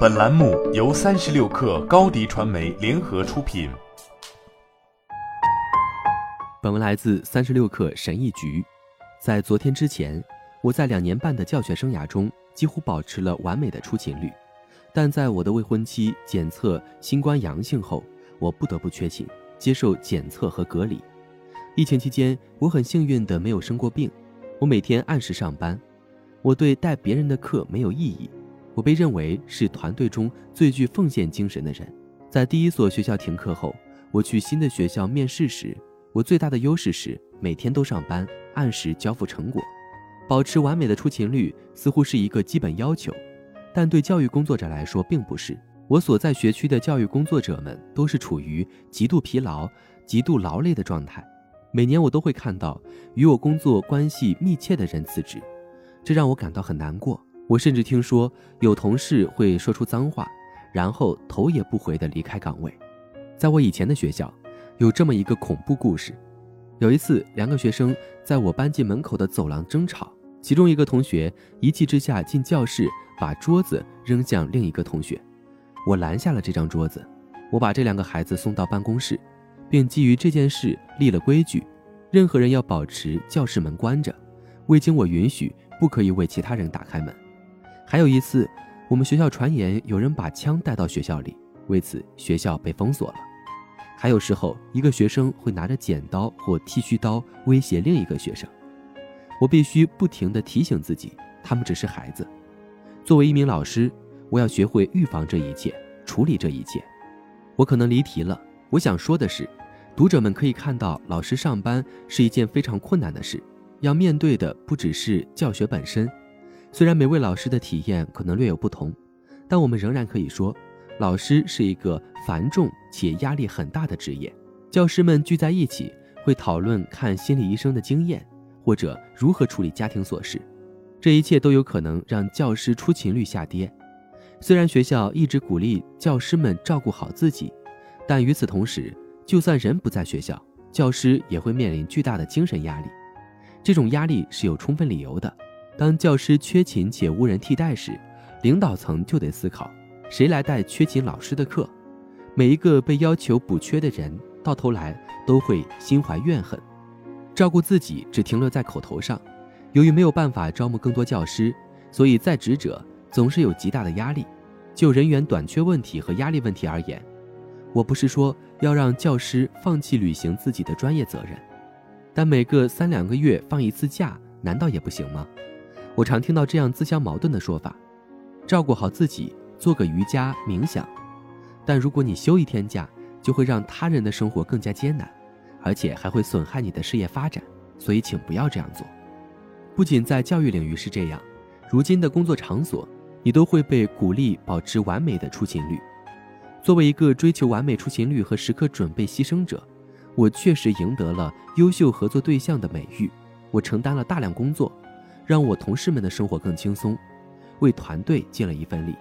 本栏目由三十六氪高低传媒联合出品。本文来自三十六氪神译局。在昨天之前，我在两年半的教学生涯中几乎保持了完美的出勤率，但在我的未婚妻检测新冠阳性后，我不得不缺勤，接受检测和隔离。疫情期间，我很幸运的没有生过病，我每天按时上班。我对带别人的课没有异议，我被认为是团队中最具奉献精神的人。在第一所学校停课后，我去新的学校面试时，我最大的优势是每天都上班，按时交付成果，保持完美的出勤率似乎是一个基本要求，但对教育工作者来说并不是。我所在学区的教育工作者们都是处于极度疲劳、极度劳累的状态，每年我都会看到与我工作关系密切的人辞职。这让我感到很难过。我甚至听说有同事会说出脏话，然后头也不回地离开岗位。在我以前的学校，有这么一个恐怖故事：有一次，两个学生在我班级门口的走廊争吵，其中一个同学一气之下进教室，把桌子扔向另一个同学。我拦下了这张桌子，我把这两个孩子送到办公室，并基于这件事立了规矩：任何人要保持教室门关着，未经我允许。不可以为其他人打开门。还有一次，我们学校传言有人把枪带到学校里，为此学校被封锁了。还有时候，一个学生会拿着剪刀或剃须刀威胁另一个学生。我必须不停地提醒自己，他们只是孩子。作为一名老师，我要学会预防这一切，处理这一切。我可能离题了。我想说的是，读者们可以看到，老师上班是一件非常困难的事。要面对的不只是教学本身，虽然每位老师的体验可能略有不同，但我们仍然可以说，老师是一个繁重且压力很大的职业。教师们聚在一起，会讨论看心理医生的经验，或者如何处理家庭琐事，这一切都有可能让教师出勤率下跌。虽然学校一直鼓励教师们照顾好自己，但与此同时，就算人不在学校，教师也会面临巨大的精神压力。这种压力是有充分理由的。当教师缺勤且无人替代时，领导层就得思考谁来带缺勤老师的课。每一个被要求补缺的人，到头来都会心怀怨恨。照顾自己只停留在口头上。由于没有办法招募更多教师，所以在职者总是有极大的压力。就人员短缺问题和压力问题而言，我不是说要让教师放弃履行自己的专业责任。但每个三两个月放一次假，难道也不行吗？我常听到这样自相矛盾的说法：照顾好自己，做个瑜伽、冥想。但如果你休一天假，就会让他人的生活更加艰难，而且还会损害你的事业发展。所以，请不要这样做。不仅在教育领域是这样，如今的工作场所，你都会被鼓励保持完美的出勤率。作为一个追求完美出勤率和时刻准备牺牲者。我确实赢得了优秀合作对象的美誉，我承担了大量工作，让我同事们的生活更轻松，为团队尽了一份力。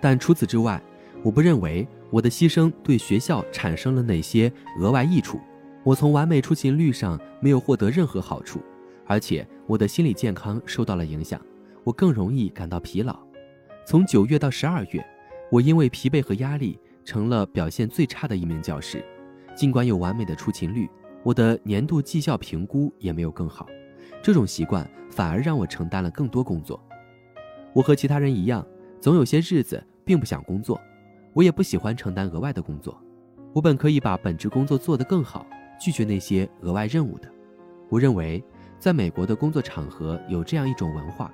但除此之外，我不认为我的牺牲对学校产生了哪些额外益处。我从完美出勤率上没有获得任何好处，而且我的心理健康受到了影响，我更容易感到疲劳。从九月到十二月，我因为疲惫和压力成了表现最差的一名教师。尽管有完美的出勤率，我的年度绩效评估也没有更好。这种习惯反而让我承担了更多工作。我和其他人一样，总有些日子并不想工作，我也不喜欢承担额外的工作。我本可以把本职工作做得更好，拒绝那些额外任务的。我认为，在美国的工作场合有这样一种文化：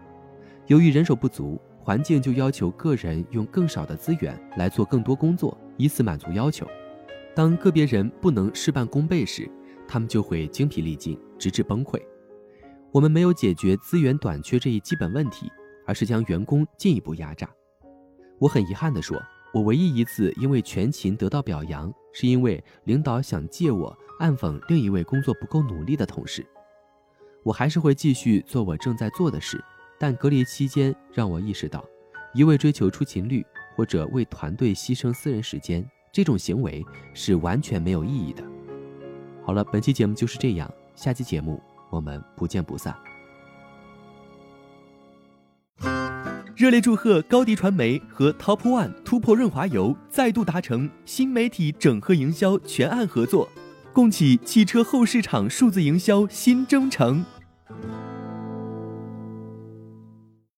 由于人手不足，环境就要求个人用更少的资源来做更多工作，以此满足要求。当个别人不能事半功倍时，他们就会精疲力尽，直至崩溃。我们没有解决资源短缺这一基本问题，而是将员工进一步压榨。我很遗憾地说，我唯一一次因为全勤得到表扬，是因为领导想借我暗讽另一位工作不够努力的同事。我还是会继续做我正在做的事，但隔离期间让我意识到，一味追求出勤率或者为团队牺牲私人时间。这种行为是完全没有意义的。好了，本期节目就是这样，下期节目我们不见不散。热烈祝贺高迪传媒和 Top One 突破润滑油再度达成新媒体整合营销全案合作，共启汽车后市场数字营销新征程。